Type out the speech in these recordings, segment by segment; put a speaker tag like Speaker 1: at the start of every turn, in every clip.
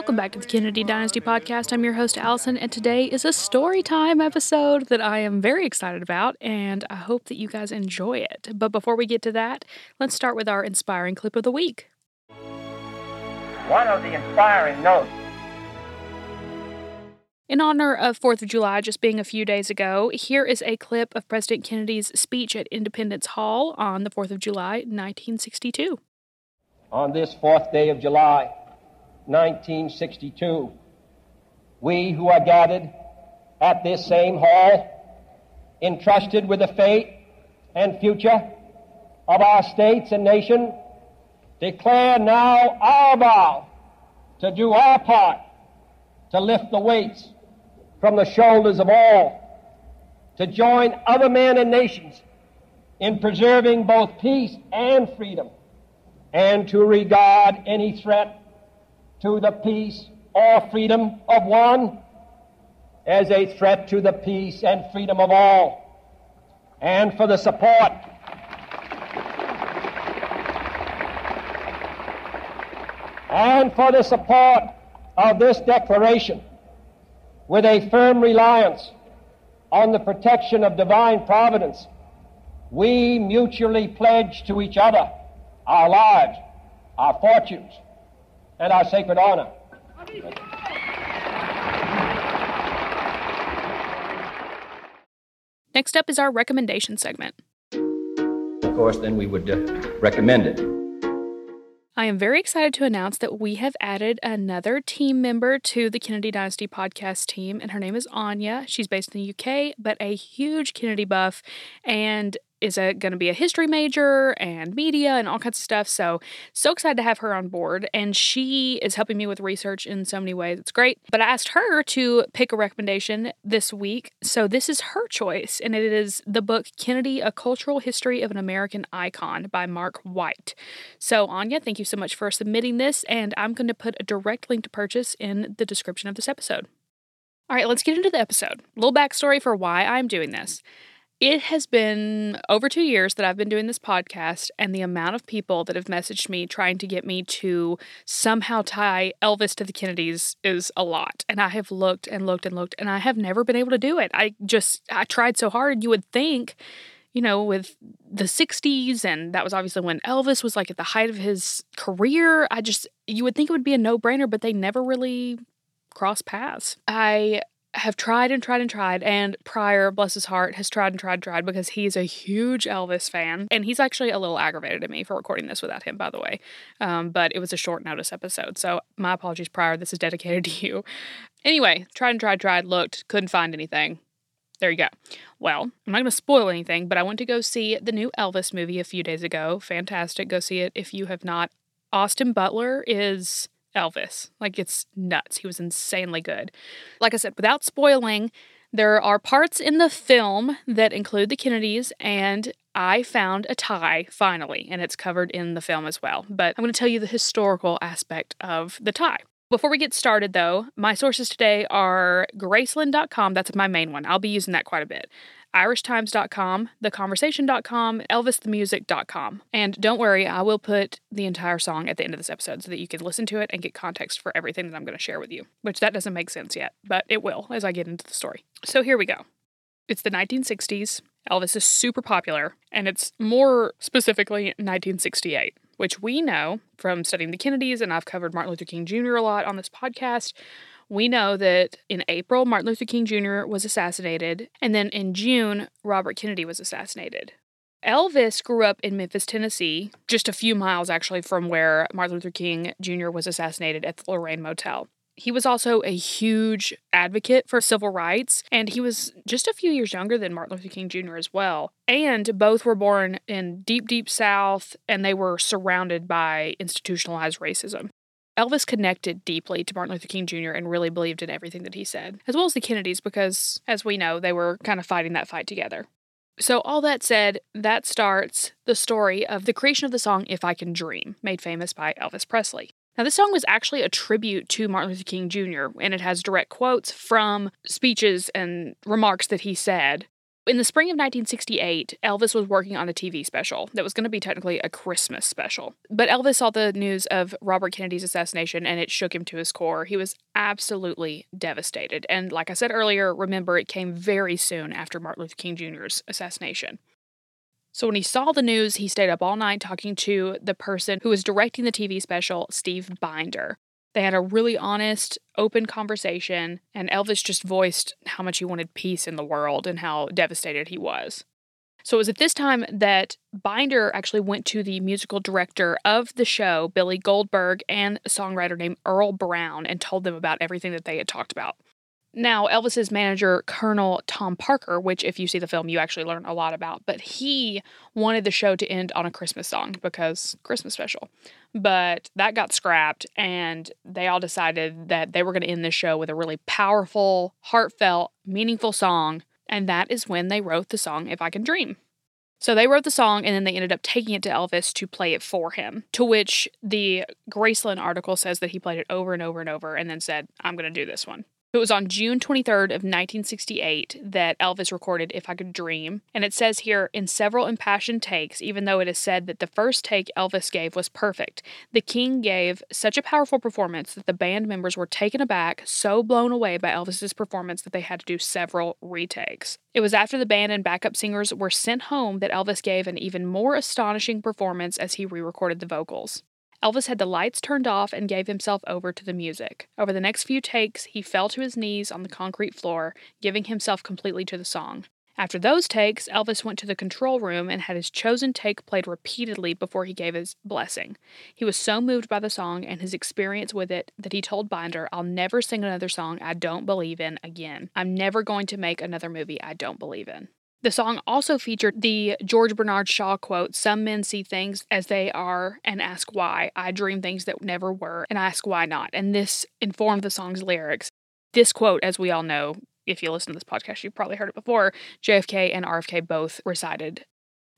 Speaker 1: Welcome back to the Kennedy Dynasty Podcast. I'm your host, Allison, and today is a story time episode that I am very excited about, and I hope that you guys enjoy it. But before we get to that, let's start with our inspiring clip of the week.
Speaker 2: One of the inspiring notes
Speaker 1: in honor of 4th of July just being a few days ago, here is a clip of President Kennedy's speech at Independence Hall on the 4th of July, 1962.
Speaker 2: On this fourth day of July, 1962, we who are gathered at this same hall, entrusted with the fate and future of our states and nation, declare now our vow to do our part to lift the weights from the shoulders of all, to join other men and nations in preserving both peace and freedom, and to regard any threat to the peace or freedom of one as a threat to the peace and freedom of all, and for the support and for the support of this declaration with a firm reliance on the protection of divine providence, we mutually pledge to each other our lives, our fortunes, and our sacred honor.
Speaker 1: Next up is our recommendation segment.
Speaker 2: Of course, then we would uh, recommend it.
Speaker 1: I am very excited to announce that we have added another team member to the Kennedy Dynasty podcast team, and her name is Anya. She's based in the UK, but a huge Kennedy buff and is going to be a history major and media and all kinds of stuff. So, so excited to have her on board. And she is helping me with research in so many ways. It's great. But I asked her to pick a recommendation this week. So, this is her choice. And it is the book Kennedy A Cultural History of an American Icon by Mark White. So, Anya, thank you so much for submitting this. And I'm going to put a direct link to purchase in the description of this episode. All right, let's get into the episode. A little backstory for why I'm doing this. It has been over two years that I've been doing this podcast, and the amount of people that have messaged me trying to get me to somehow tie Elvis to the Kennedys is a lot. And I have looked and looked and looked, and I have never been able to do it. I just, I tried so hard. You would think, you know, with the 60s, and that was obviously when Elvis was like at the height of his career. I just, you would think it would be a no brainer, but they never really cross paths. I have tried and tried and tried, and Pryor, bless his heart, has tried and tried and tried because he's a huge Elvis fan. And he's actually a little aggravated at me for recording this without him, by the way. Um, but it was a short notice episode. So my apologies, Pryor. This is dedicated to you. Anyway, tried and tried, tried, looked, couldn't find anything. There you go. Well, I'm not going to spoil anything, but I went to go see the new Elvis movie a few days ago. Fantastic. Go see it if you have not. Austin Butler is Elvis. Like it's nuts. He was insanely good. Like I said, without spoiling, there are parts in the film that include the Kennedys, and I found a tie finally, and it's covered in the film as well. But I'm going to tell you the historical aspect of the tie. Before we get started, though, my sources today are Graceland.com. That's my main one. I'll be using that quite a bit. IrishTimes.com, TheConversation.com, ElvisTheMusic.com. And don't worry, I will put the entire song at the end of this episode so that you can listen to it and get context for everything that I'm going to share with you, which that doesn't make sense yet, but it will as I get into the story. So here we go. It's the 1960s. Elvis is super popular, and it's more specifically 1968 which we know from studying the Kennedys, and I've covered Martin Luther King Jr. a lot on this podcast, we know that in April, Martin Luther King Jr. was assassinated, and then in June, Robert Kennedy was assassinated. Elvis grew up in Memphis, Tennessee, just a few miles actually from where Martin Luther King Jr. was assassinated at the Lorraine Motel. He was also a huge advocate for civil rights, and he was just a few years younger than Martin Luther King Jr. as well. And both were born in deep, deep South, and they were surrounded by institutionalized racism. Elvis connected deeply to Martin Luther King Jr. and really believed in everything that he said, as well as the Kennedys, because, as we know, they were kind of fighting that fight together. So, all that said, that starts the story of the creation of the song If I Can Dream, made famous by Elvis Presley. Now, this song was actually a tribute to Martin Luther King Jr., and it has direct quotes from speeches and remarks that he said. In the spring of 1968, Elvis was working on a TV special that was going to be technically a Christmas special. But Elvis saw the news of Robert Kennedy's assassination and it shook him to his core. He was absolutely devastated. And like I said earlier, remember, it came very soon after Martin Luther King Jr.'s assassination. So when he saw the news, he stayed up all night talking to the person who was directing the TV special, Steve Binder. They had a really honest, open conversation, and Elvis just voiced how much he wanted peace in the world and how devastated he was. So it was at this time that Binder actually went to the musical director of the show, Billy Goldberg, and a songwriter named Earl Brown, and told them about everything that they had talked about. Now, Elvis's manager, Colonel Tom Parker, which if you see the film, you actually learn a lot about, but he wanted the show to end on a Christmas song because Christmas special. But that got scrapped, and they all decided that they were going to end the show with a really powerful, heartfelt, meaningful song. And that is when they wrote the song If I Can Dream. So they wrote the song and then they ended up taking it to Elvis to play it for him. To which the Graceland article says that he played it over and over and over and then said, I'm going to do this one. It was on June 23rd of 1968 that Elvis recorded If I Could Dream, and it says here in several impassioned takes, even though it is said that the first take Elvis gave was perfect, the king gave such a powerful performance that the band members were taken aback, so blown away by Elvis's performance that they had to do several retakes. It was after the band and backup singers were sent home that Elvis gave an even more astonishing performance as he re-recorded the vocals. Elvis had the lights turned off and gave himself over to the music. Over the next few takes, he fell to his knees on the concrete floor, giving himself completely to the song. After those takes, Elvis went to the control room and had his chosen take played repeatedly before he gave his blessing. He was so moved by the song and his experience with it that he told Binder, I'll never sing another song I don't believe in again. I'm never going to make another movie I don't believe in. The song also featured the George Bernard Shaw quote Some men see things as they are and ask why. I dream things that never were and ask why not. And this informed the song's lyrics. This quote, as we all know, if you listen to this podcast, you've probably heard it before. JFK and RFK both recited.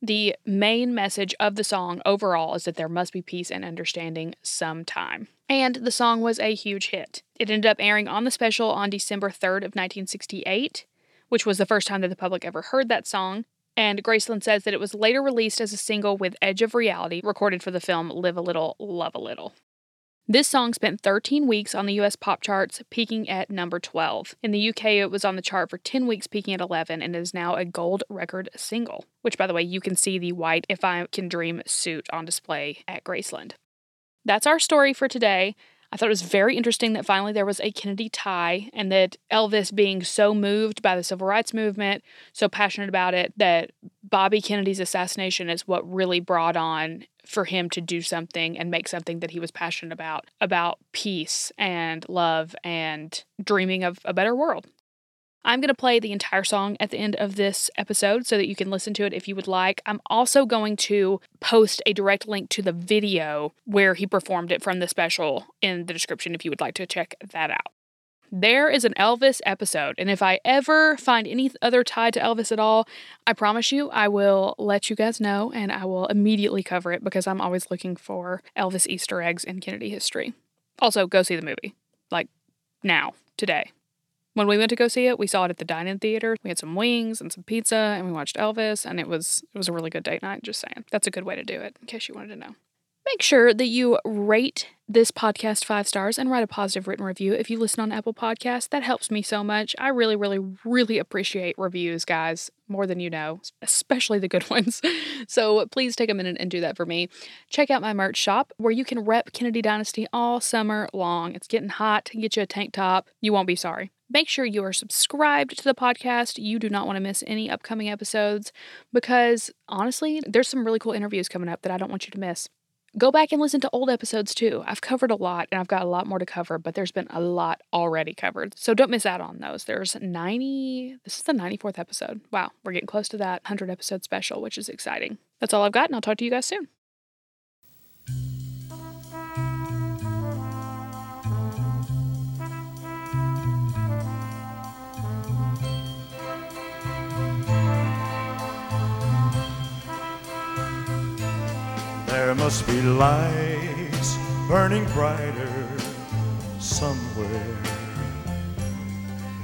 Speaker 1: The main message of the song overall is that there must be peace and understanding sometime. And the song was a huge hit. It ended up airing on the special on December 3rd of 1968 which was the first time that the public ever heard that song. And Graceland says that it was later released as a single with Edge of Reality, recorded for the film Live a Little, Love a Little. This song spent 13 weeks on the US pop charts, peaking at number 12. In the UK, it was on the chart for 10 weeks, peaking at 11, and is now a gold record single. Which, by the way, you can see the white If I Can Dream suit on display at Graceland. That's our story for today. I thought it was very interesting that finally there was a Kennedy tie and that Elvis being so moved by the civil rights movement, so passionate about it, that Bobby Kennedy's assassination is what really brought on for him to do something and make something that he was passionate about, about peace and love and dreaming of a better world. I'm going to play the entire song at the end of this episode so that you can listen to it if you would like. I'm also going to post a direct link to the video where he performed it from the special in the description if you would like to check that out. There is an Elvis episode, and if I ever find any other tie to Elvis at all, I promise you I will let you guys know and I will immediately cover it because I'm always looking for Elvis Easter eggs in Kennedy history. Also, go see the movie. Like now, today. When we went to go see it, we saw it at the dine-in theater. We had some wings and some pizza, and we watched Elvis, and it was it was a really good date night. Just saying, that's a good way to do it. In case you wanted to know. Make sure that you rate this podcast five stars and write a positive written review if you listen on Apple Podcasts. That helps me so much. I really, really, really appreciate reviews, guys, more than you know, especially the good ones. So please take a minute and do that for me. Check out my merch shop where you can rep Kennedy Dynasty all summer long. It's getting hot. Get you a tank top. You won't be sorry. Make sure you are subscribed to the podcast. You do not want to miss any upcoming episodes because honestly, there's some really cool interviews coming up that I don't want you to miss. Go back and listen to old episodes too. I've covered a lot and I've got a lot more to cover, but there's been a lot already covered. So don't miss out on those. There's 90, this is the 94th episode. Wow, we're getting close to that 100 episode special, which is exciting. That's all I've got, and I'll talk to you guys soon.
Speaker 3: Must be lights burning brighter somewhere.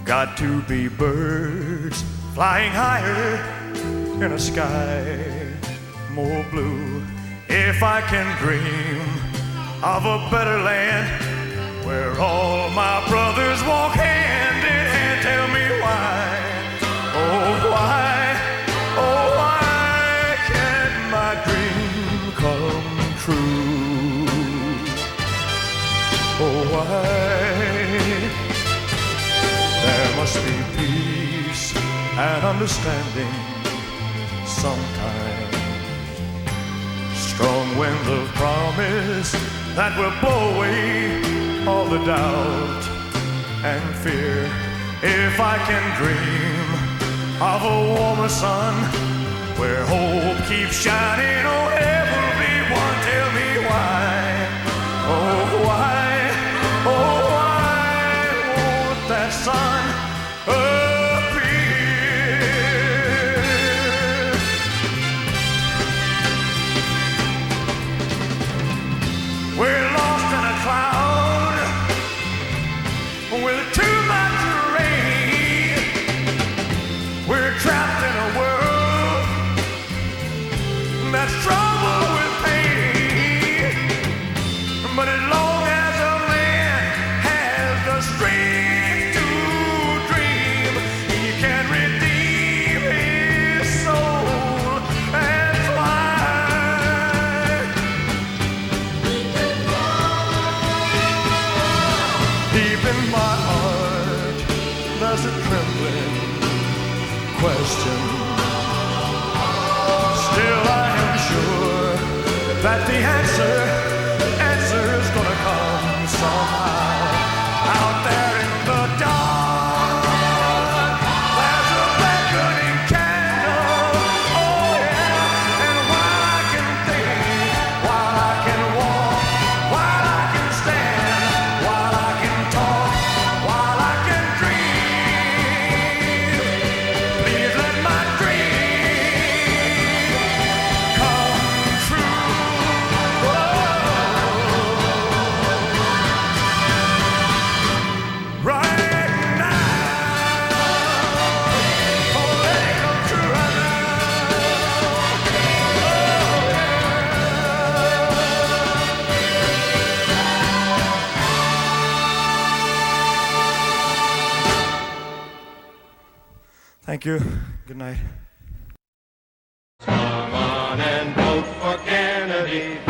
Speaker 3: Got to be birds flying higher in a sky more blue. If I can dream of a better land where all my brothers walk and understanding sometimes. Strong winds of promise that will blow away all the doubt and fear. If I can dream of a warmer sun where hope keeps shining, oh the answer
Speaker 4: on and vote for Kennedy,